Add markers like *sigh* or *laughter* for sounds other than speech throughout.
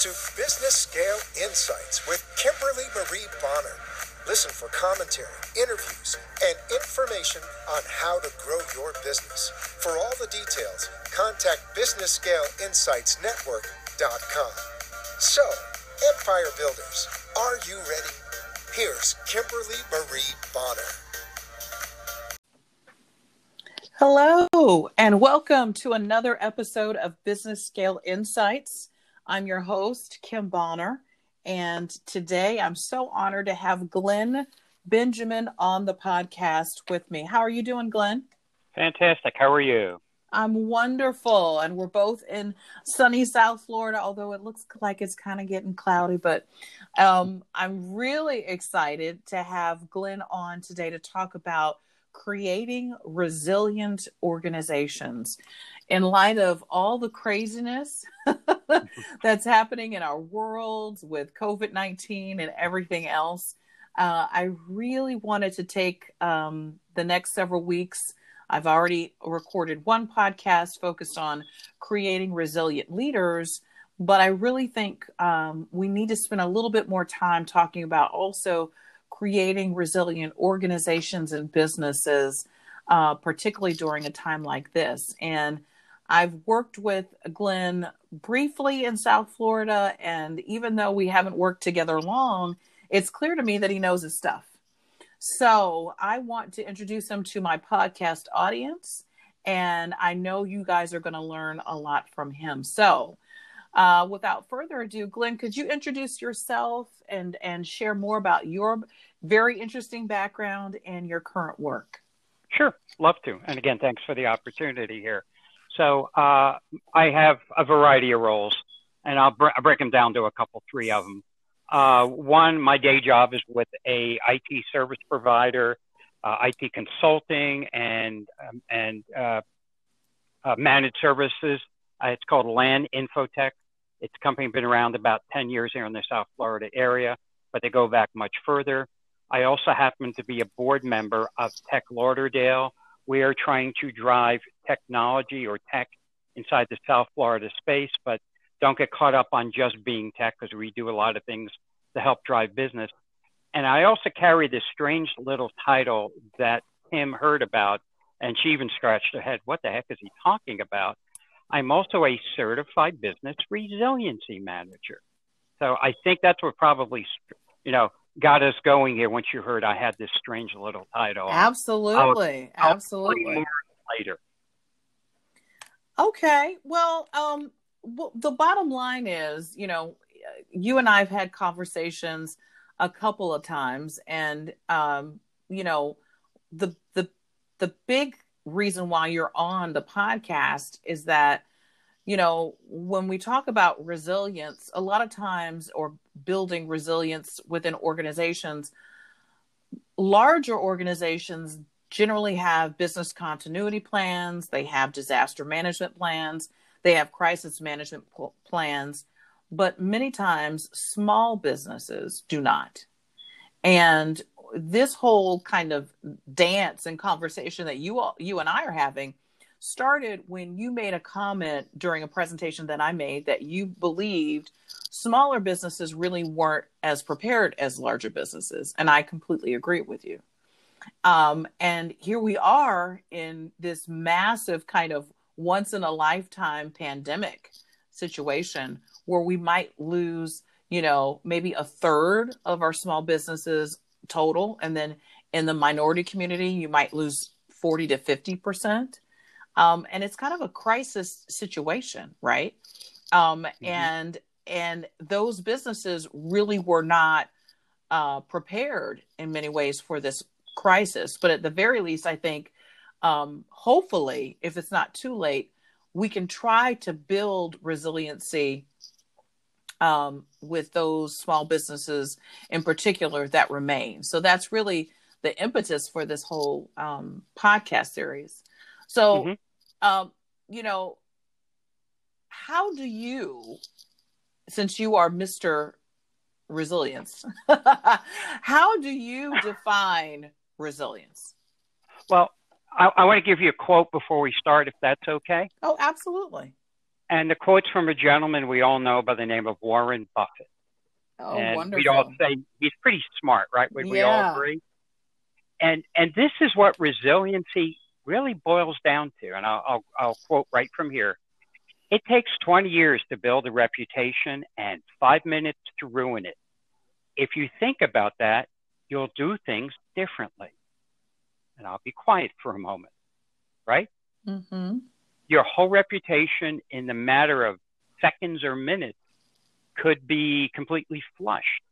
to Business Scale Insights with Kimberly Marie Bonner. Listen for commentary, interviews, and information on how to grow your business. For all the details, contact BusinessScaleInsightsNetwork.com. So, Empire Builders, are you ready? Here's Kimberly Marie Bonner. Hello, and welcome to another episode of Business Scale Insights. I'm your host, Kim Bonner, and today I'm so honored to have Glenn Benjamin on the podcast with me. How are you doing, Glenn? Fantastic. How are you? I'm wonderful, and we're both in sunny South Florida, although it looks like it's kind of getting cloudy. But um, I'm really excited to have Glenn on today to talk about creating resilient organizations in light of all the craziness *laughs* that's happening in our world with COVID 19 and everything else. Uh, I really wanted to take um, the next several weeks. I've already recorded one podcast focused on creating resilient leaders, but I really think um, we need to spend a little bit more time talking about also creating resilient organizations and businesses, uh, particularly during a time like this. And I've worked with Glenn briefly in South Florida, and even though we haven't worked together long, it's clear to me that he knows his stuff. So I want to introduce him to my podcast audience, and I know you guys are going to learn a lot from him. So, uh, without further ado, Glenn, could you introduce yourself and and share more about your very interesting background and your current work. Sure, love to. And again, thanks for the opportunity here. So uh, I have a variety of roles, and I'll, br- I'll break them down to a couple, three of them. Uh, one, my day job is with a IT service provider, uh, IT consulting, and um, and uh, uh, managed services. Uh, it's called LAN Infotech. It's a company been around about 10 years here in the South Florida area, but they go back much further. I also happen to be a board member of Tech Lauderdale. We are trying to drive technology or tech inside the South Florida space, but don't get caught up on just being tech because we do a lot of things to help drive business. And I also carry this strange little title that Kim heard about, and she even scratched her head. What the heck is he talking about? I'm also a certified business resiliency manager. So I think that's what probably, you know, got us going here once you heard I had this strange little title. Absolutely. I'll, I'll Absolutely. later. Okay. Well, um, well, the bottom line is, you know, you and I have had conversations a couple of times, and um, you know, the the the big reason why you're on the podcast is that you know, when we talk about resilience, a lot of times, or building resilience within organizations, larger organizations generally have business continuity plans, they have disaster management plans, they have crisis management plans, but many times small businesses do not. And this whole kind of dance and conversation that you all, you and I are having started when you made a comment during a presentation that I made that you believed smaller businesses really weren't as prepared as larger businesses. And I completely agree with you. Um, and here we are in this massive kind of once in a lifetime pandemic situation where we might lose, you know, maybe a third of our small businesses total. And then in the minority community, you might lose 40 to 50%. Um, and it's kind of a crisis situation, right? Um, mm-hmm. And and those businesses really were not uh, prepared in many ways for this crisis. But at the very least, I think, um, hopefully, if it's not too late, we can try to build resiliency um, with those small businesses in particular that remain. So that's really the impetus for this whole um, podcast series. So, mm-hmm. um, you know, how do you, since you are Mr. Resilience, *laughs* how do you define resilience? Well, I, I want to give you a quote before we start, if that's okay. Oh, absolutely. and the quote's from a gentleman we all know by the name of Warren Buffett. Oh, and wonderful. we'd all say he's pretty smart, right? Would we all agree? And and this is what resiliency really boils down to. And I'll, I'll I'll quote right from here. It takes 20 years to build a reputation and five minutes to ruin it. If you think about that, you'll do things differently. And I'll be quiet for a moment, right? hmm your whole reputation in the matter of seconds or minutes could be completely flushed.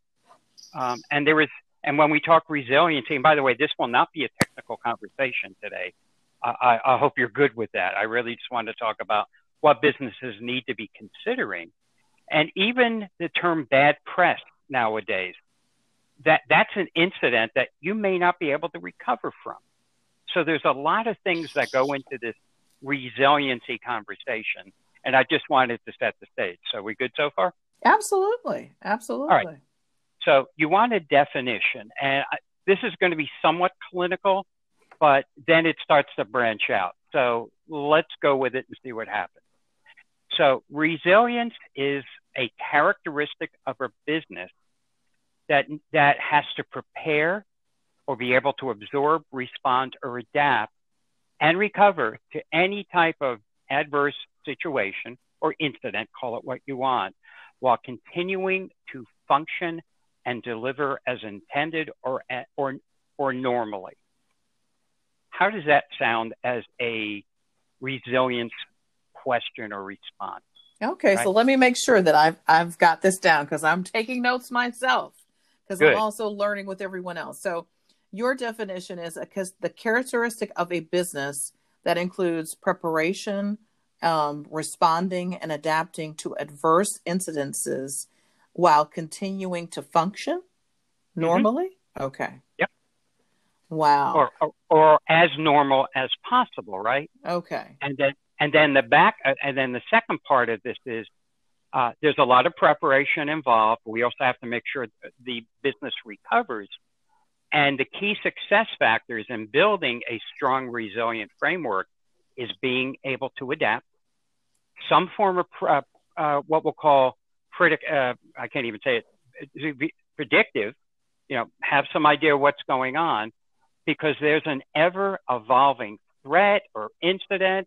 Um, and there is, and when we talk resiliency, and by the way, this will not be a technical conversation today. I, I, hope you're good with that. I really just want to talk about what businesses need to be considering, and even the term bad press nowadays. That that's an incident that you may not be able to recover from. So there's a lot of things that go into this resiliency conversation. And I just wanted to set the stage. So we good so far? Absolutely. Absolutely. right. So you want a definition, and I, this is going to be somewhat clinical, but then it starts to branch out. So let's go with it and see what happens. So resilience is a characteristic of a business that that has to prepare or be able to absorb, respond, or adapt and recover to any type of adverse situation or incident, call it what you want, while continuing to function and deliver as intended or, or, or normally. How does that sound as a resilience question or response? Okay, so let me make sure that I've I've got this down because I'm taking notes myself because I'm also learning with everyone else. So your definition is because the characteristic of a business that includes preparation, um, responding, and adapting to adverse incidences while continuing to function normally. Okay. Mm-hmm. Yep. Wow. Or, or, or as normal as possible, right? okay. and then and then the back uh, and then the second part of this is uh, there's a lot of preparation involved. We also have to make sure the business recovers. And the key success factors in building a strong, resilient framework is being able to adapt some form of uh, uh, what we'll call predict. Uh, I can't even say it. Predictive. You know, have some idea what's going on, because there's an ever evolving threat or incident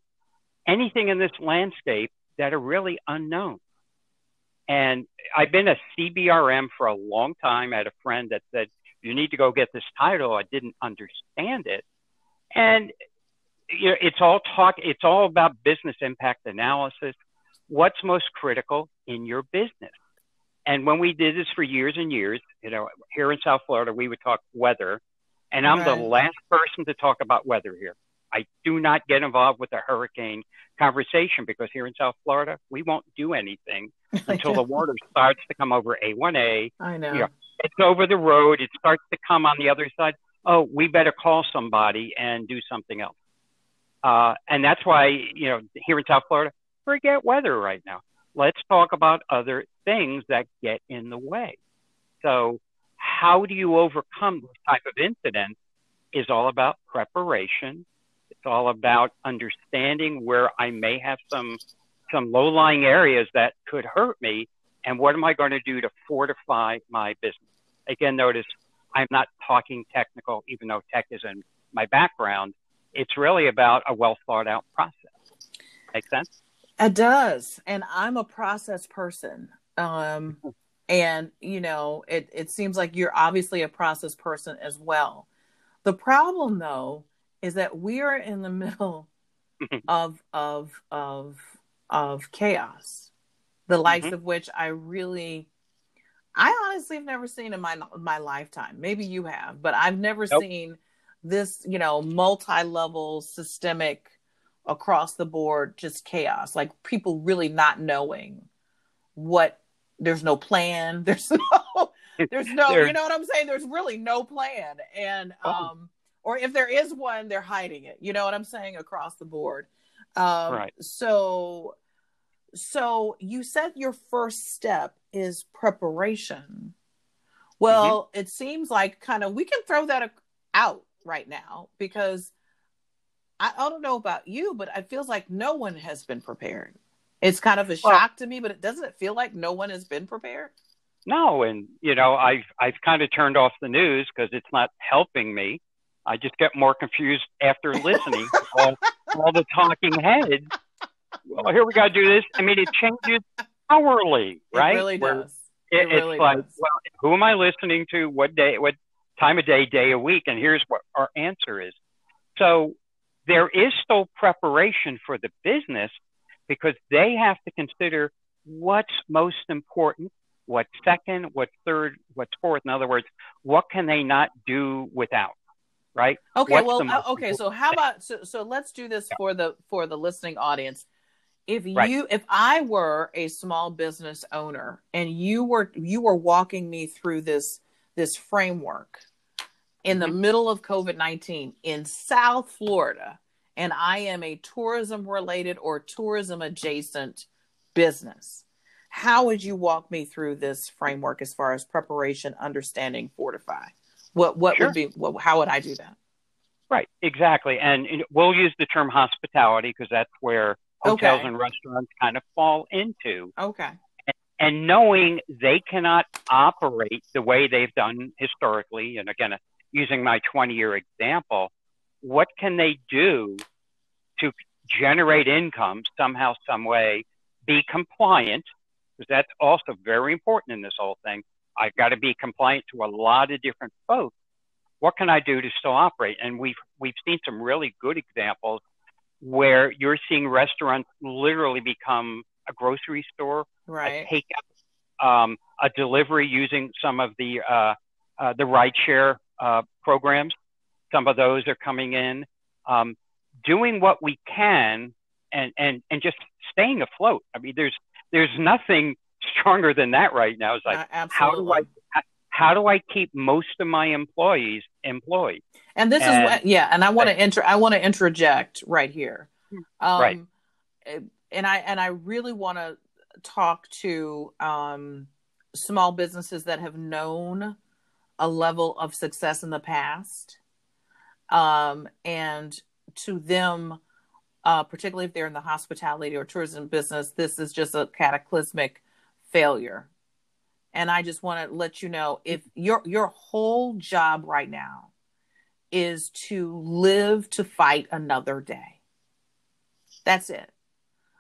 anything in this landscape that are really unknown. And I've been a CBRM for a long time. I had a friend that said, You need to go get this title. I didn't understand it. And you know, it's all talk, it's all about business impact analysis. What's most critical in your business? And when we did this for years and years, you know, here in South Florida, we would talk weather. And I'm the last person to talk about weather here. I do not get involved with the hurricane conversation because here in South Florida, we won't do anything *laughs* until the water starts to come over A1A. I know. Yeah. It's over the road. It starts to come on the other side. Oh, we better call somebody and do something else. Uh, and that's why, you know, here in South Florida, forget weather right now. Let's talk about other things that get in the way. So, how do you overcome this type of incident is all about preparation. It's all about understanding where I may have some some low-lying areas that could hurt me and what am I going to do to fortify my business? Again, notice I'm not talking technical, even though tech is in my background. It's really about a well thought out process. Make sense? It does. And I'm a process person. Um, and, you know, it, it seems like you're obviously a process person as well. The problem, though, is that we are in the middle *laughs* of, of, of, of chaos, the likes Mhm. of which I really, I honestly have never seen in my my lifetime. Maybe you have, but I've never Nope. seen this, you know, multi-level systemic across the board just chaos like people really not knowing what there's no plan *laughs* there's no there's no There- you know what i'm saying there's really no plan and Oh. um or if there is one they're hiding it you know what i'm saying across the board um Right. so so you said your first step is preparation well Mm-hmm. it seems like kind of we can throw that out right now because I, I don't know about you, but it feels like no one has been prepared. It's kind of a shock well, to me, but it doesn't it feel like no one has been prepared? No, and you know, I've I've kind of turned off the news because it's not helping me. I just get more confused after listening to all, all the talking heads. Well, here we got to do this. I mean, it changes hourly, right? It really does. It, it really it's like, does. well, who am I listening to? What day? What time of day? Day of week? And here's what our answer is. So there is still preparation for the business because they have to consider what's most important, what's second, what's third, what's fourth. In other words, what can they not do without? Right. Okay. What's well. Uh, okay. So how about so so let's do this yeah. for the for the listening audience. If you right. if I were a small business owner and you were you were walking me through this this framework in the mm-hmm. middle of COVID nineteen in South Florida, and I am a tourism related or tourism adjacent business. How would you walk me through this framework as far as preparation, understanding, fortify? What what sure. would be what, how would I do that? Right, exactly. And, we'll use the term hospitality because that's where hotels okay. and restaurants kind of fall into. Okay. And, and knowing they cannot operate the way they've done historically, and again, using my 20 year example, what can they do to generate income somehow, some way, be compliant, because that's also very important in this whole thing. I've got to be compliant to a lot of different folks. What can I do to still operate? And we've we've seen some really good examples where you're seeing restaurants literally become a grocery store, right. a takeout, um, a delivery using some of the uh, uh, the rideshare uh, programs. Some of those are coming in. Um, doing what we can and, and, and just staying afloat. I mean, there's, there's nothing stronger than that right now. It's like, uh, how do I, how do I keep most of my employees employed? And this and, is what, yeah. And I want to enter, I want to interject right here. Um, right. And I, and I really want to talk to, um, small businesses that have known a level of success in the past. Um, and to them, uh, particularly if they're in the hospitality or tourism business, this is just a cataclysmic failure. And I just want to let you know if your your whole job right now is to live to fight another day. That's it.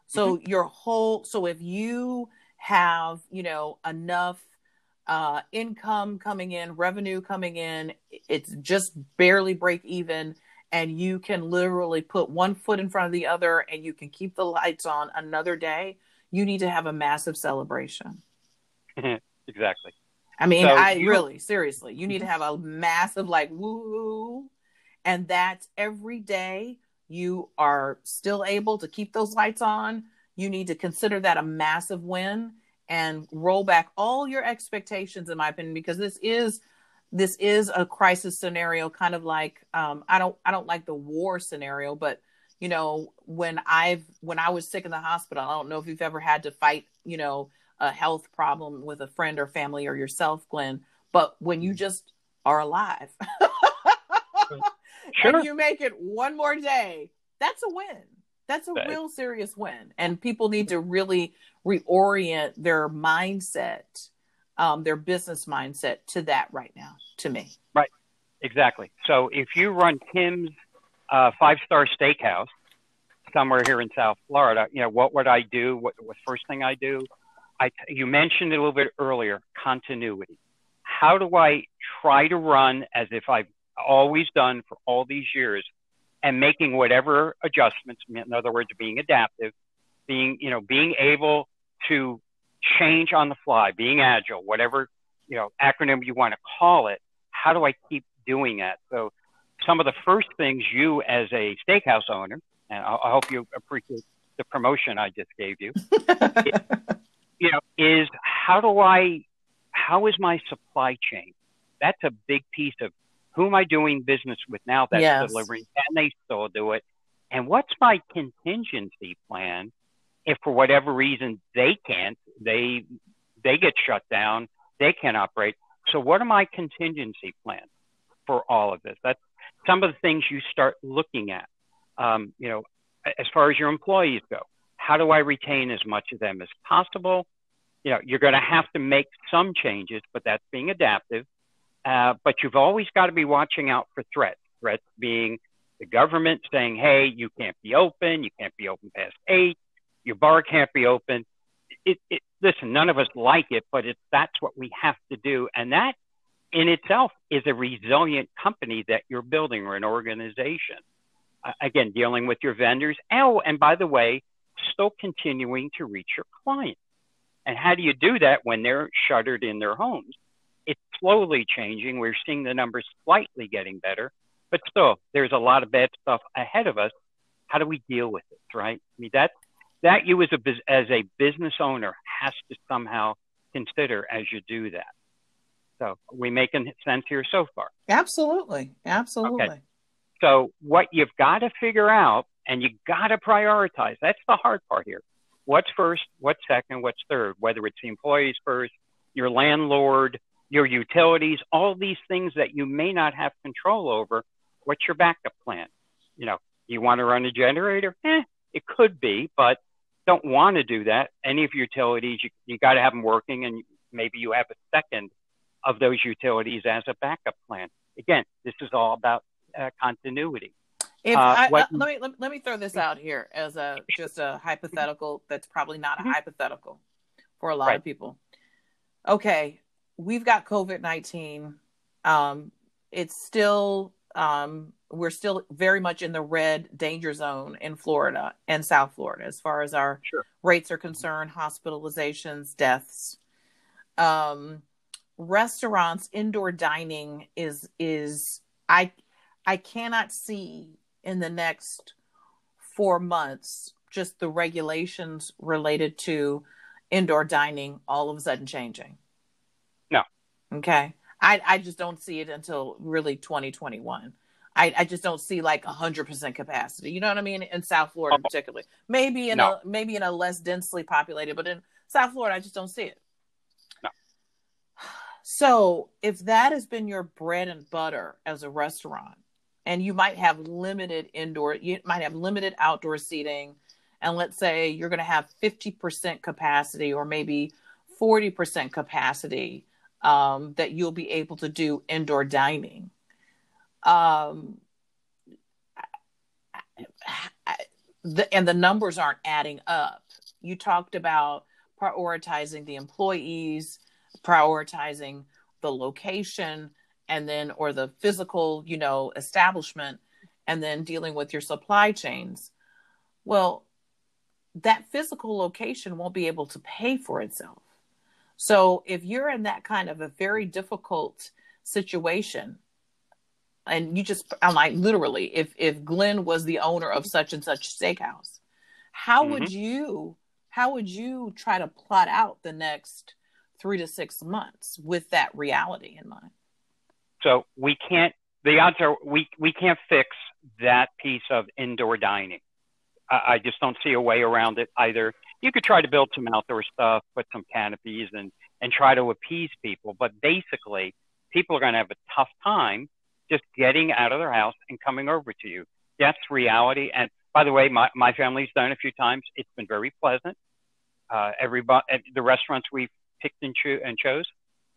So mm-hmm. your whole so if you have, you know, enough uh, income coming in, revenue coming in, it's just barely break even and you can literally put one foot in front of the other and you can keep the lights on another day, you need to have a massive celebration. *laughs* exactly. I mean, so I really, seriously, you need to have a massive like woo, and that's every day you are still able to keep those lights on. You need to consider that a massive win and roll back all your expectations, in my opinion, because this is this is a crisis scenario kind of like um, i don't i don't like the war scenario but you know when i've when i was sick in the hospital i don't know if you've ever had to fight you know a health problem with a friend or family or yourself glenn but when you just are alive *laughs* sure. and you make it one more day that's a win that's a real serious win and people need to really reorient their mindset um, their business mindset to that right now, to me. Right, exactly. So if you run Kim's uh, five star steakhouse somewhere here in South Florida, you know, what would I do? What, what first thing I do? I, you mentioned it a little bit earlier continuity. How do I try to run as if I've always done for all these years and making whatever adjustments, in other words, being adaptive, being, you know, being able to change on the fly, being agile, whatever you know acronym you want to call it. How do I keep doing that? So, some of the first things you, as a steakhouse owner, and I, I hope you appreciate the promotion I just gave you, it, *laughs* you know, is how do I, how is my supply chain? That's a big piece of who am I doing business with now that's yes. delivering? Can they still do it? And what's my contingency plan if for whatever reason they can't, they they get shut down, they can't operate. So what are my contingency plans for all of this? That's some of the things you start looking at. Um, you know, as far as your employees go, how do I retain as much of them as possible? You know, you're going to have to make some changes, but that's being adaptive. Uh, but you've always got to be watching out for threats. Threats being the government saying, "Hey, you can't be open. You can't be open past eight. Your bar can't be open." It, it, listen, none of us like it, but it's that's what we have to do, and that in itself is a resilient company that you're building or an organization. Uh, again, dealing with your vendors. Oh, and by the way, still continuing to reach your clients. And how do you do that when they're shuttered in their homes? It's slowly changing. We're seeing the numbers slightly getting better, but still, there's a lot of bad stuff ahead of us. How do we deal with it, right? I mean, that that you as a as a business owner has to somehow consider as you do that. So, are we making sense here so far? Absolutely, absolutely. Okay. So, what you've got to figure out, and you've got to prioritize. That's the hard part here. What's first? What's second? What's third? Whether it's the employees first, your landlord, your utilities, all these things that you may not have control over. What's your backup plan? You know, you want to run a generator? Eh, it could be, but don't want to do that. Any of your utilities, you, you got to have them working, and maybe you have a second of those utilities as a backup plan. Again, this is all about uh, continuity. If uh, I, what, uh, let me let, let, me throw this out here as a just a hypothetical that's probably not a mm-hmm. hypothetical for a lot right. of people. Okay, we've got COVID nineteen. Um, it's still um, we're still very much in the red danger zone in Florida and South Florida as far as our sure. rates are concerned, hospitalizations, deaths. Um, restaurants, indoor dining is is I I cannot see in the next four months just the regulations related to indoor dining all of a sudden changing. Okay. I, I just don't see it until really 2021. I, I just don't see like 100% capacity. You know what I mean? In South Florida, oh. particularly. Maybe in no. a maybe in a less densely populated, but in South Florida, I just don't see it. No. So if that has been your bread and butter as a restaurant, and you might have limited indoor you might have limited outdoor seating and let's say you're going to have 50% capacity or maybe 40% capacity um, that you'll be able to do indoor dining. Um, the, and the numbers aren't adding up. You talked about prioritizing the employees prioritizing the location and then or the physical you know establishment and then dealing with your supply chains. Well that physical location won't be able to pay for itself so if you're in that kind of a very difficult situation and you just i'm like literally if if glenn was the owner of such and such steakhouse how mm-hmm. would you how would you try to plot out the next three to six months with that reality in mind so we can't. The odds are we we can't fix that piece of indoor dining. I, I just don't see a way around it either. You could try to build some outdoor stuff, put some canopies, and and try to appease people, but basically, people are going to have a tough time just getting out of their house and coming over to you. That's reality. And by the way, my, my family's done a few times. It's been very pleasant. Uh, everybody, the restaurants we've picked and, cho- and chose,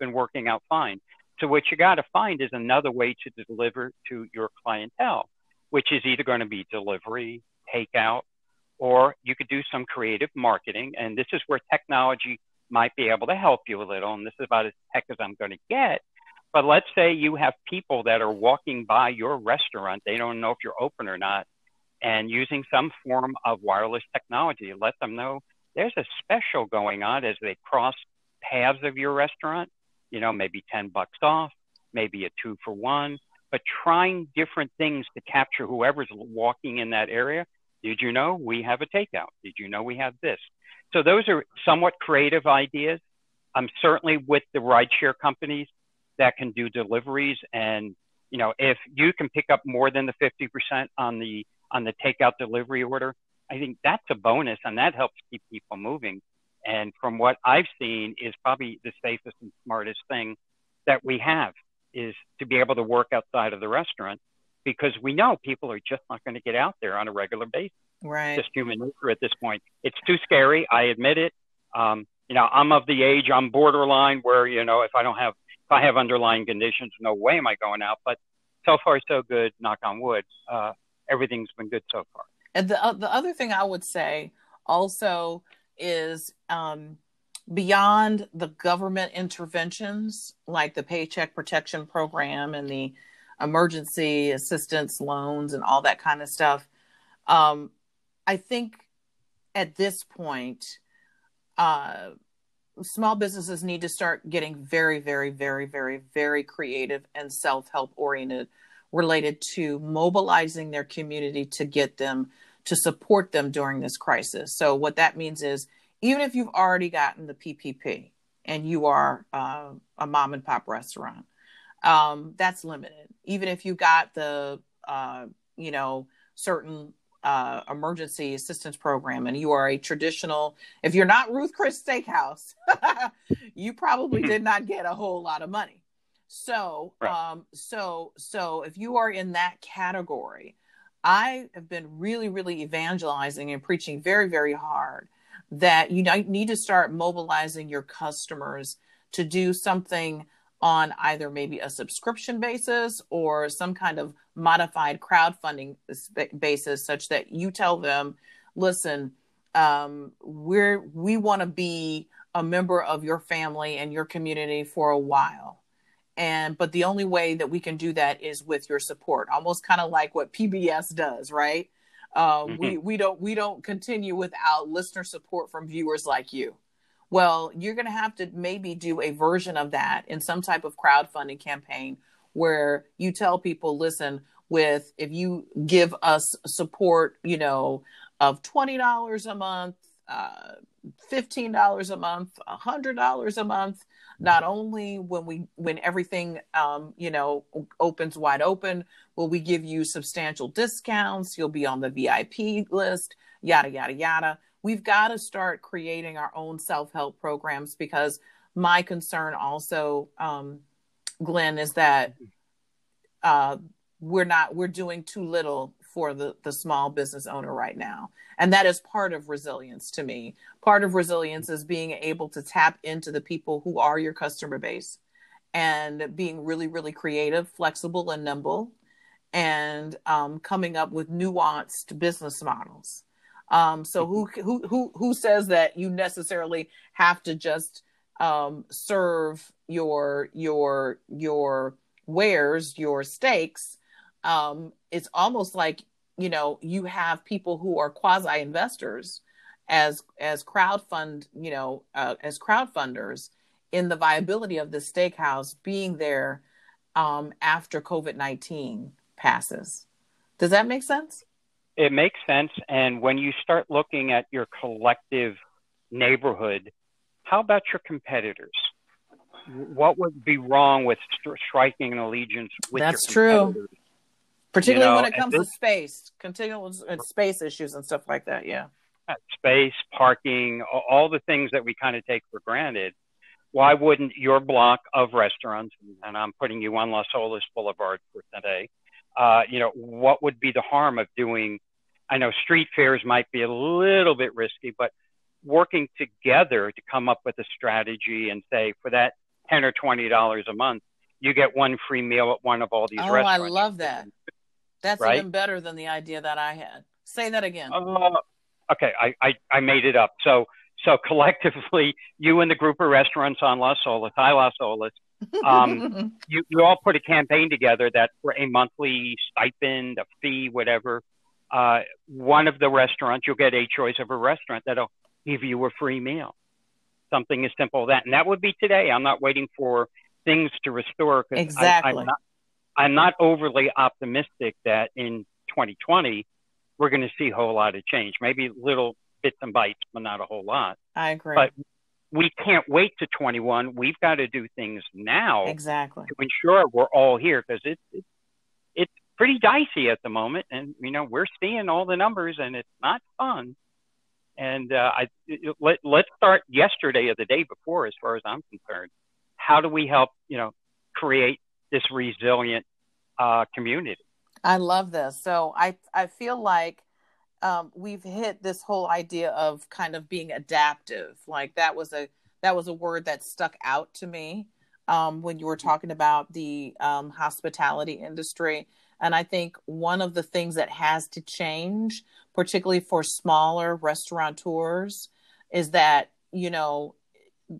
been working out fine. So what you got to find is another way to deliver to your clientele, which is either going to be delivery, takeout, or you could do some creative marketing. And this is where technology might be able to help you a little. And this is about as tech as I'm going to get. But let's say you have people that are walking by your restaurant. They don't know if you're open or not. And using some form of wireless technology, let them know there's a special going on as they cross paths of your restaurant you know, maybe 10 bucks off, maybe a two for one, but trying different things to capture whoever's walking in that area. Did you know we have a takeout? Did you know we have this? So those are somewhat creative ideas. I'm certainly with the rideshare companies that can do deliveries and you know if you can pick up more than the 50% on the on the takeout delivery order i think that's a bonus and that helps keep people moving and from what I've seen is probably the safest and smartest thing that we have is to be able to work outside of the restaurant because we know people are just not going to get out there on a regular basis. Right. Just human nature at this point. It's too scary. I admit it. Um, you know, I'm of the age, I'm borderline where, you know, if I don't have, if I have underlying conditions, no way am I going out. But so far, so good, knock on wood. Uh, everything's been good so far. And the, uh, the other thing I would say also is um, beyond the government interventions like the Paycheck Protection Program and the emergency assistance loans and all that kind of stuff. Um, I think at this point, uh, small businesses need to start getting very, very, very, very, very creative and self help oriented related to mobilizing their community to get them to support them during this crisis. So, what that means is even if you've already gotten the PPP and you are uh, a mom and pop restaurant, um, that's limited. Even if you got the, uh, you know, certain uh, emergency assistance program and you are a traditional, if you're not Ruth Chris Steakhouse, *laughs* you probably did not get a whole lot of money. So, right. um, so, so if you are in that category, I have been really, really evangelizing and preaching very, very hard that you need to start mobilizing your customers to do something on either maybe a subscription basis or some kind of modified crowdfunding basis such that you tell them listen um, we're we want to be a member of your family and your community for a while. And but the only way that we can do that is with your support almost kind of like what pbs does right? Uh, mm-hmm. we we don't we don't continue without listener support from viewers like you well, you're going to have to maybe do a version of that in some type of crowdfunding campaign where you tell people, listen, with if you give us support, you know, of $20 a month, uh, $15 a month, $100 a month, not only when we when everything um, you know opens wide open will we give you substantial discounts you'll be on the vip list yada yada yada we've got to start creating our own self-help programs because my concern also um, glenn is that uh, we're not we're doing too little for the the small business owner right now. And that is part of resilience to me. Part of resilience is being able to tap into the people who are your customer base and being really really creative flexible and nimble and um, coming up with nuanced business models um, so who who who who says that you necessarily have to just um, serve your your your wares, your steaks? Um, it's almost like you know you have people who are quasi investors as as crowdfund you know uh, as crowdfunders in the viability of the steakhouse being there um, after COVID nineteen passes. Does that make sense? It makes sense. And when you start looking at your collective neighborhood, how about your competitors? What would be wrong with striking an allegiance with That's true. Particularly you know, when it comes this, to space, continuous space issues and stuff like that. Yeah. Space, parking, all the things that we kind of take for granted. Why wouldn't your block of restaurants, and I'm putting you on Las Olas Boulevard for today, uh, you know, what would be the harm of doing? I know street fairs might be a little bit risky, but working together to come up with a strategy and say for that ten or twenty dollars a month, you get one free meal at one of all these oh, restaurants. I love that. That's right? even better than the idea that I had. Say that again. Uh, okay, I, I, I made it up. So so *laughs* collectively, you and the group of restaurants on Las Olas, hi Las Olas, um, *laughs* you, you all put a campaign together that for a monthly stipend, a fee, whatever, uh, one of the restaurants, you'll get a choice of a restaurant that'll give you a free meal. Something as simple as that. And that would be today. I'm not waiting for things to restore. Exactly. I, I'm, not, I'm not overly optimistic that in 2020 we're going to see a whole lot of change. Maybe little bits and bites, but not a whole lot. I agree. But we can't wait to 21. We've got to do things now exactly to ensure we're all here because it's it, it's pretty dicey at the moment, and you know we're seeing all the numbers, and it's not fun. And uh, I let let's start yesterday or the day before, as far as I'm concerned. How do we help you know create this resilient uh, community? I love this. So I I feel like um, we've hit this whole idea of kind of being adaptive. Like that was a that was a word that stuck out to me um, when you were talking about the um, hospitality industry. And I think one of the things that has to change, particularly for smaller restaurateurs, is that you know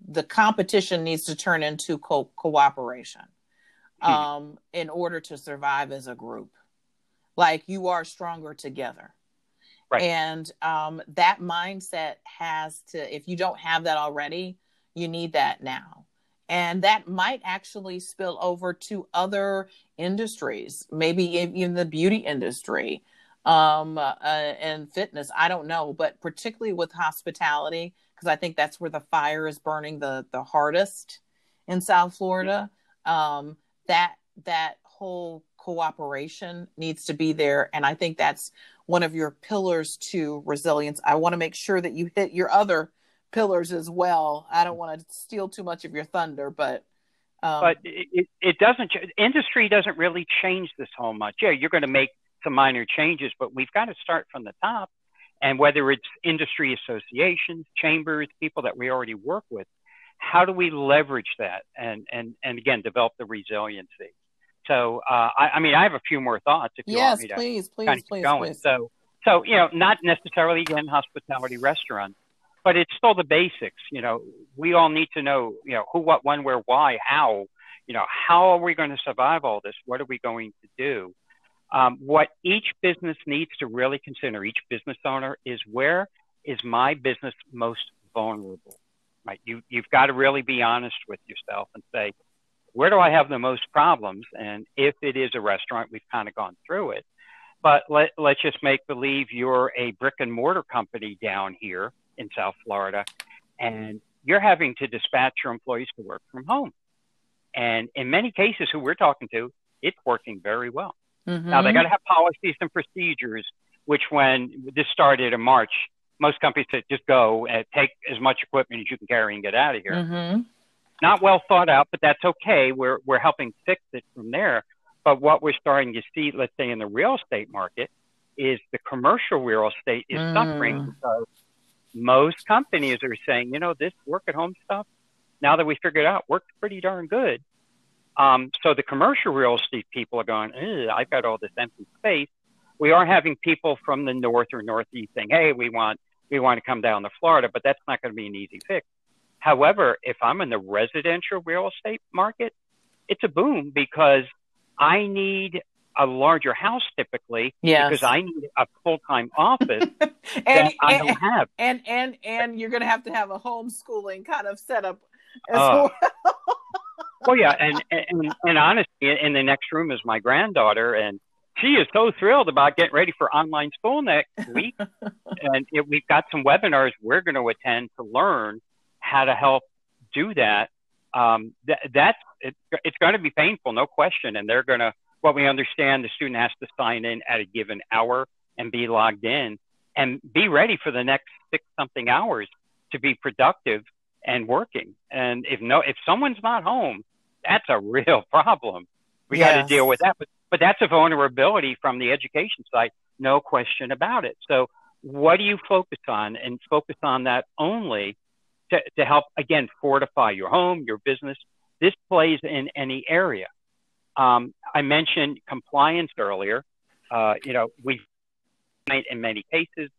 the competition needs to turn into co- cooperation hmm. um, in order to survive as a group. Like you are stronger together. Right. And um, that mindset has to, if you don't have that already, you need that now. And that might actually spill over to other industries, maybe in the beauty industry um, uh, and fitness. I don't know, but particularly with hospitality, because I think that's where the fire is burning the the hardest in South Florida. Um, that that whole cooperation needs to be there, and I think that's one of your pillars to resilience. I want to make sure that you hit your other pillars as well. I don't want to steal too much of your thunder, but um, but it, it doesn't. Industry doesn't really change this whole much. Yeah, you're going to make some minor changes, but we've got to start from the top and whether it's industry associations, chambers, people that we already work with, how do we leverage that and and and again develop the resiliency? So uh, I, I, mean, I have a few more thoughts if you yes, want me to please, please, kind of please, going. Please. So so you know, not necessarily again hospitality restaurant, but it's still the basics. You know, we all need to know you know who, what, when, where, why, how. You know, how are we going to survive all this? What are we going to do? Um, what each business needs to really consider, each business owner, is where is my business most vulnerable? Right? You, you've got to really be honest with yourself and say, where do I have the most problems? And if it is a restaurant, we've kind of gone through it. But let, let's just make believe you're a brick and mortar company down here in South Florida, and you're having to dispatch your employees to work from home. And in many cases, who we're talking to, it's working very well. Mm-hmm. Now they got to have policies and procedures, which when this started in March, most companies said just go and take as much equipment as you can carry and get out of here. Mm-hmm. Not well thought out, but that's okay. We're we're helping fix it from there. But what we're starting to see, let's say in the real estate market, is the commercial real estate is mm. suffering because most companies are saying, you know, this work at home stuff, now that we figured out, works pretty darn good. Um, so the commercial real estate people are going, I've got all this empty space. We are having people from the north or northeast saying, hey, we want we want to come down to Florida, but that's not going to be an easy fix. However, if I'm in the residential real estate market, it's a boom because I need a larger house typically yes. because I need a full time office *laughs* and, that I and, don't have. And and and you're going to have to have a homeschooling kind of setup as uh, well. *laughs* Well, yeah, and, and and honestly, in the next room is my granddaughter, and she is so thrilled about getting ready for online school next week. *laughs* and it, we've got some webinars we're going to attend to learn how to help do that. Um, that that's it, it's going to be painful, no question. And they're going to what we understand the student has to sign in at a given hour and be logged in and be ready for the next six something hours to be productive and working. And if no, if someone's not home, that's a real *laughs* problem. We yes. got to deal with that. But, but that's a vulnerability from the education side, no question about it. So what do you focus on? And focus on that only to, to help, again, fortify your home, your business. This plays in any area. Um, I mentioned compliance earlier. Uh, you know, we, in many cases,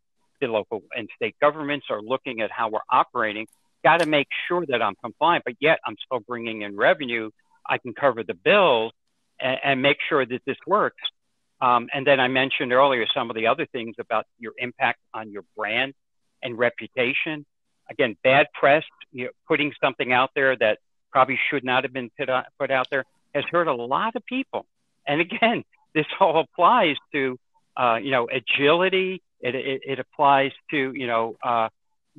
the local and state governments are looking at how we're operating got to make sure that I'm compliant, but yet I'm still bringing in revenue. I can cover the bills and, and make sure that this works. Um, and then I mentioned earlier some of the other things about your impact on your brand and reputation. Again, bad press, you know, putting something out there that probably should not have been put out, put out there has hurt a lot of people. And again, *laughs* this all applies to, uh, you know, agility. It, it, it applies to, you know, uh,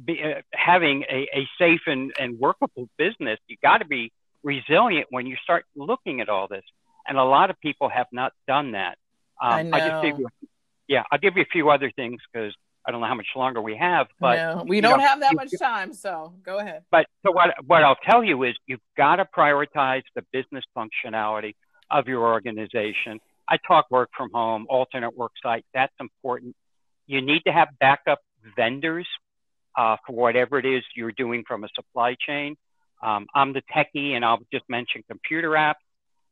be, uh, having a, a safe and, and workable business, you got to be resilient when you start looking at all this. And a lot of people have not done that. Um, I know. I just you, yeah, I'll give you a few other things because I don't know how much longer we have, but no, we don't know, have that you, much time. So go ahead. But so what, what I'll tell you is you've got to prioritize the business functionality of your organization. I talk work from home, alternate work site. That's important. you need to have backup vendors uh, for whatever it is you're doing from a supply chain. Um, I'm the techie, and I'll just mention computer apps.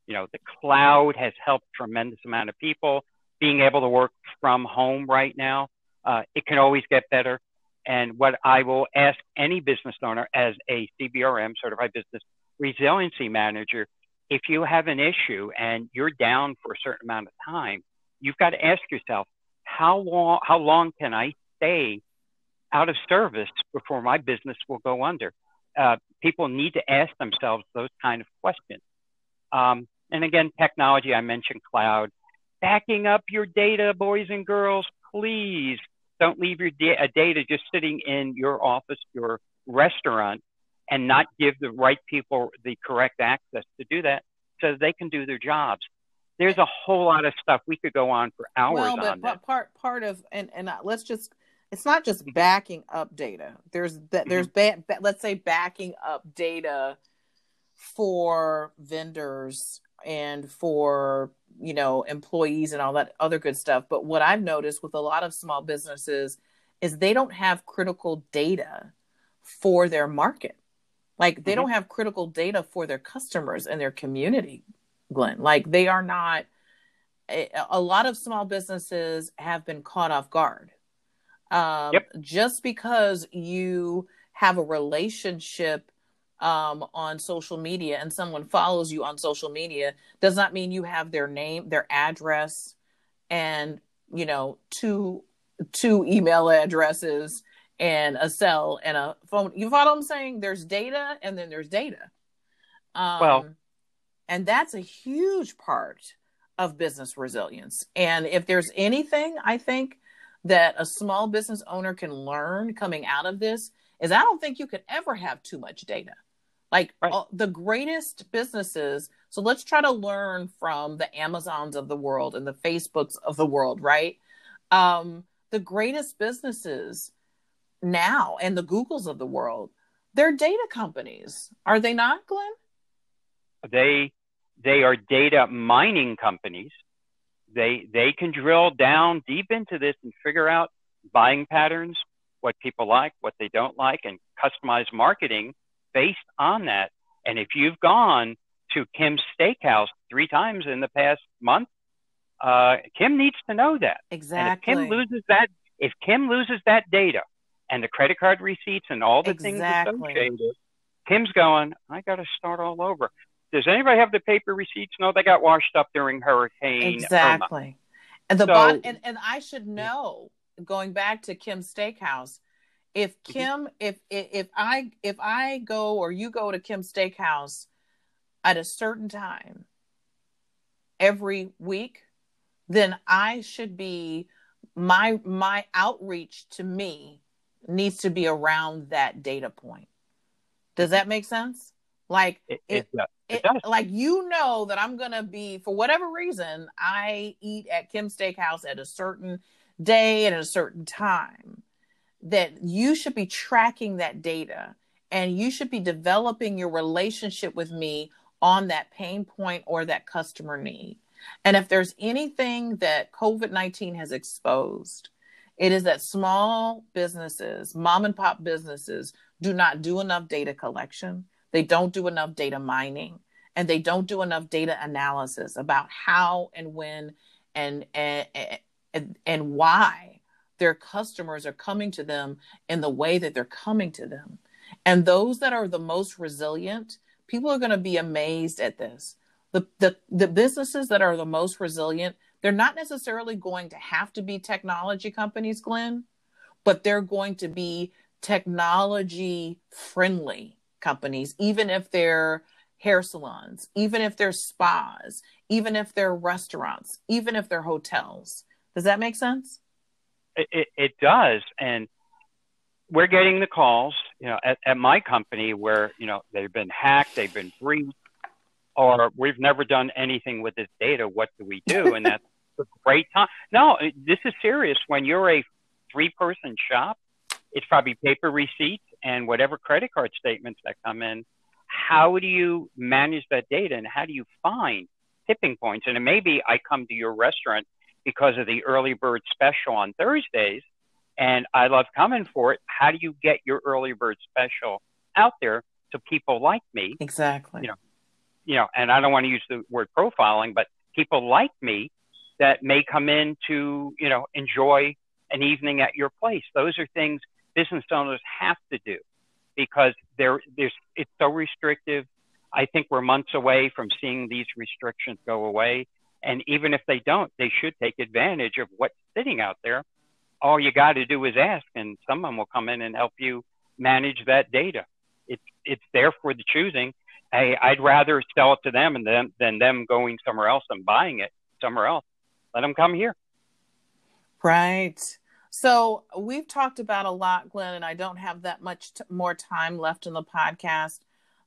You know, the cloud has helped tremendous amount of people being able to work from home right now. Uh, it can always get better. And what I will ask any business owner as a CBRM, certified business resiliency manager, if you have an issue and you're down for a certain amount of time, you've got to ask yourself, how long, how long can I stay out of service before my business will go under? Uh, people need to ask themselves those kind of questions. Um, and again, technology, I mentioned cloud. Backing up your data, boys and girls, please don't leave your da- data just sitting in your office, your restaurant, and not give the right people the correct access to do that so they can do their jobs. There's a whole lot of stuff we could go on for hours well, but that. part part of and and uh, let's just it's not just backing up data. There's that there's ba- ba- let's say backing up data for vendors and for you know employees and all that other good stuff. But what I've noticed with a lot of small businesses is they don't have critical data for their market. Like they Mhm. don't have critical data for their customers and their community, Glenn. Like they are not. A, a lot of small businesses have been caught off guard. Um, Yep. Just because you have a relationship um, on social media and someone follows you on social media does not mean you have their name, their address, and you know two two email addresses and a cell and a phone. You follow what I'm saying? There's data and then there's data. Um, Well- and that's a huge part of business resilience. And if there's anything I think that a small business owner can learn coming out of this is I don't think you could ever have too much data. Like Right. all- the greatest businesses. So let's try to learn from the Amazons of the world and the Facebooks of the world, right? Um, the greatest businesses now and the Googles of the world, they're data companies, are they not, Glenn? they they are data mining companies. They they can drill down deep into this and figure out buying patterns, what people like, what they don't like, and customize marketing based on that. And if you've gone to Kim's Steakhouse three times in the past month, uh, Kim needs to know that. Exactly. And if Kim loses that, if Kim loses that data and the credit card receipts and all the things Exactly. associated, Kim's going, I got to start all over. Does anybody have the paper receipts? No, they got washed up during Hurricane Irma. exactly. And the So- bot and, and I should know, going back to Kim's Steakhouse, if. Kim, if, if if I if I go or you go to Kim's Steakhouse at a certain time every week, then I should be my my outreach to me needs to be around that data point. Does that make sense? Like It, it, it, does. like you know that I'm gonna be for whatever reason I eat at Kim Steakhouse at a certain day at a certain time. That you should be tracking that data and you should be developing your relationship with me on that pain point or that customer need. And if there's anything that COVID 19 has exposed, it is that small businesses, mom and pop businesses, do not do enough data collection. They don't do enough data mining and they don't do enough data analysis about how and when and and and, and why their customers are coming to them in the way that they're coming to them. And those that are the most resilient, people are going to be amazed at this. The, the the businesses that are the most resilient, they're not necessarily going to have to be technology companies, Glenn, but they're going to be technology friendly companies, even if they're hair salons, even if they're spas, even if they're restaurants, even if they're hotels. Does that make sense? It, it, does. And we're getting the calls, you know, at, at my company where, you know, they've been hacked, they've been breached, or we've never done anything with this data. What do we do? And that's a great time. No, this is serious. When you're a three person shop, it's probably paper receipts and whatever credit card statements that come in. How do you manage that data and how do you find tipping points? And it may be I come to your restaurant because of the early bird special on Thursdays and I love coming for it. How do you get your early bird special out there to people like me? Exactly. You know, you know, and I don't want to use the word profiling, but people like me that may come in to, you know, enjoy an evening at your place. Those are things business owners have to do because there, there's, it's so restrictive. I think we're months away from seeing these restrictions go away. And even if they don't, they should take advantage of what's sitting out there. All you got to do is ask, and someone will come in and help you manage that data. It's it's there for the choosing. Hey, I'd rather sell it to them and them than them going somewhere else and buying it somewhere else. Let them come here. Right. So we've talked about a lot, Glenn, and I don't have that much t- more time left in the podcast.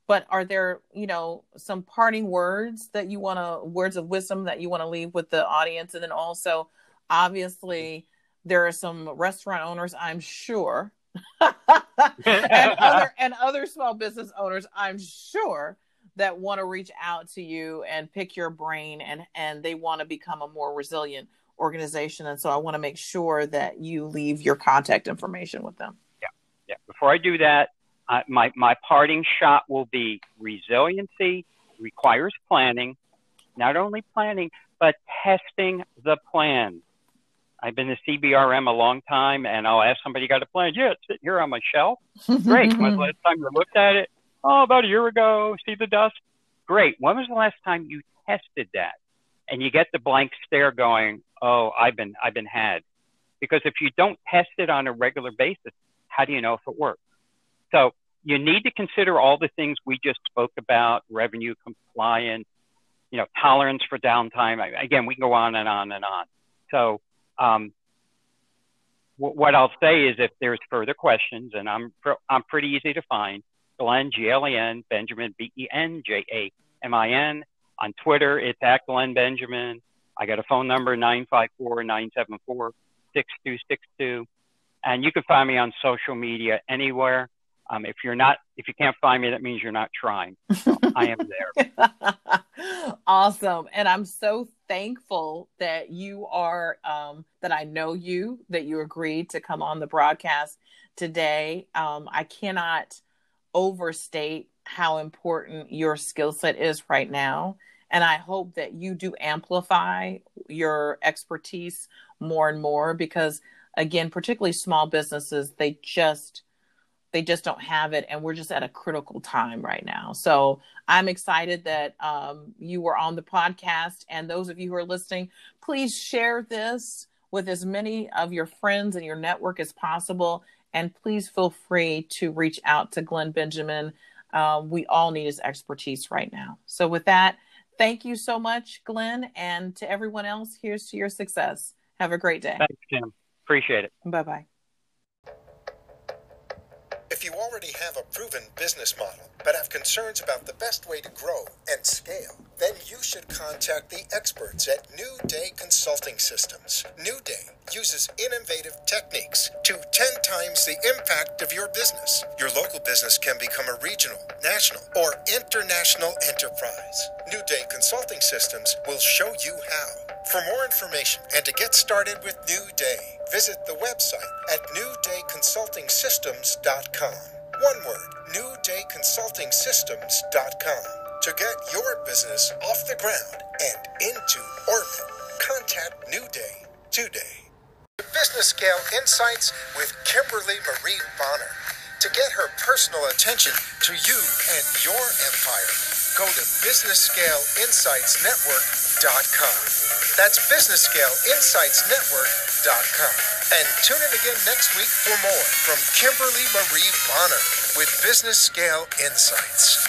But are there, you know, some parting words that you want to, words of wisdom that you want to leave with the audience? And then also, obviously, there are some restaurant owners, I'm sure, *laughs* and other and other small business owners, I'm sure, that want to reach out to you and pick your brain and and they want to become a more resilient organization. And so I want to make sure that you leave your contact information with them. Yeah, yeah. Before I do that, uh, my my parting shot will be resiliency requires planning, not only planning but testing the plan. I've been to CBRM a long time, and I'll ask somebody, "Got a plan?" Yeah, it's sitting here on my shelf. Great. When's the last time you looked at it? Oh, about a year ago. See the dust? Great. When was the last time you tested that? And you get the blank stare going, "Oh, I've been, I've been had." Because if you don't test it on a regular basis, how do you know if it works? So you need to consider all the things we just spoke about: revenue compliance, you know, tolerance for downtime. Again, we can go on and on and on. So um, what I'll say is if there's further questions, and I'm, I'm pretty easy to find, Glenn, G-L-E-N, Benjamin, B-E-N-J-A-M-I-N. On Twitter, it's at Glenn Benjamin. I got a phone number, 954-974-6262. And you can find me on social media anywhere. Um, if you're not, if you can't find me, that means you're not trying. *laughs* So I am there. *laughs* awesome, and I'm so thankful that you are, um, that I know you, that you agreed to come on the broadcast today. Um, I cannot overstate how important your skill set is right now. And I hope that you do amplify your expertise more and more because, again, particularly small businesses, they just they just don't have it and we're just at a critical time right now. So i'm excited that um, you were on the podcast and those of you who are listening please share this with as many of your friends and your network as possible and please feel free to reach out to glenn benjamin. Um, we all need his expertise right now. So with that thank you so much glenn and to everyone else here's to your success. Have a great day. Thanks Kim. appreciate it. Bye-bye if you already have a proven business model but have concerns about the best way to grow and scale, then you should contact the experts at New Day Consulting Systems. New Day uses innovative techniques to 10 times the impact of your business. Your local business can become a regional, national, or international enterprise. New Day Consulting Systems will show you how. For more information and to get started with New Day, visit the website at newdayconsultingsystems.com. One word, newdayconsultingsystems.com. To get your business off the ground and into orbit, contact New Day today. Business Scale Insights with Kimberly Marie Bonner. To get her personal attention to you and your empire, go to businessscaleinsightsnetwork.com. That's businessscaleinsightsnetwork.com. And tune in again next week for more from Kimberly Marie Bonner with Business Scale Insights.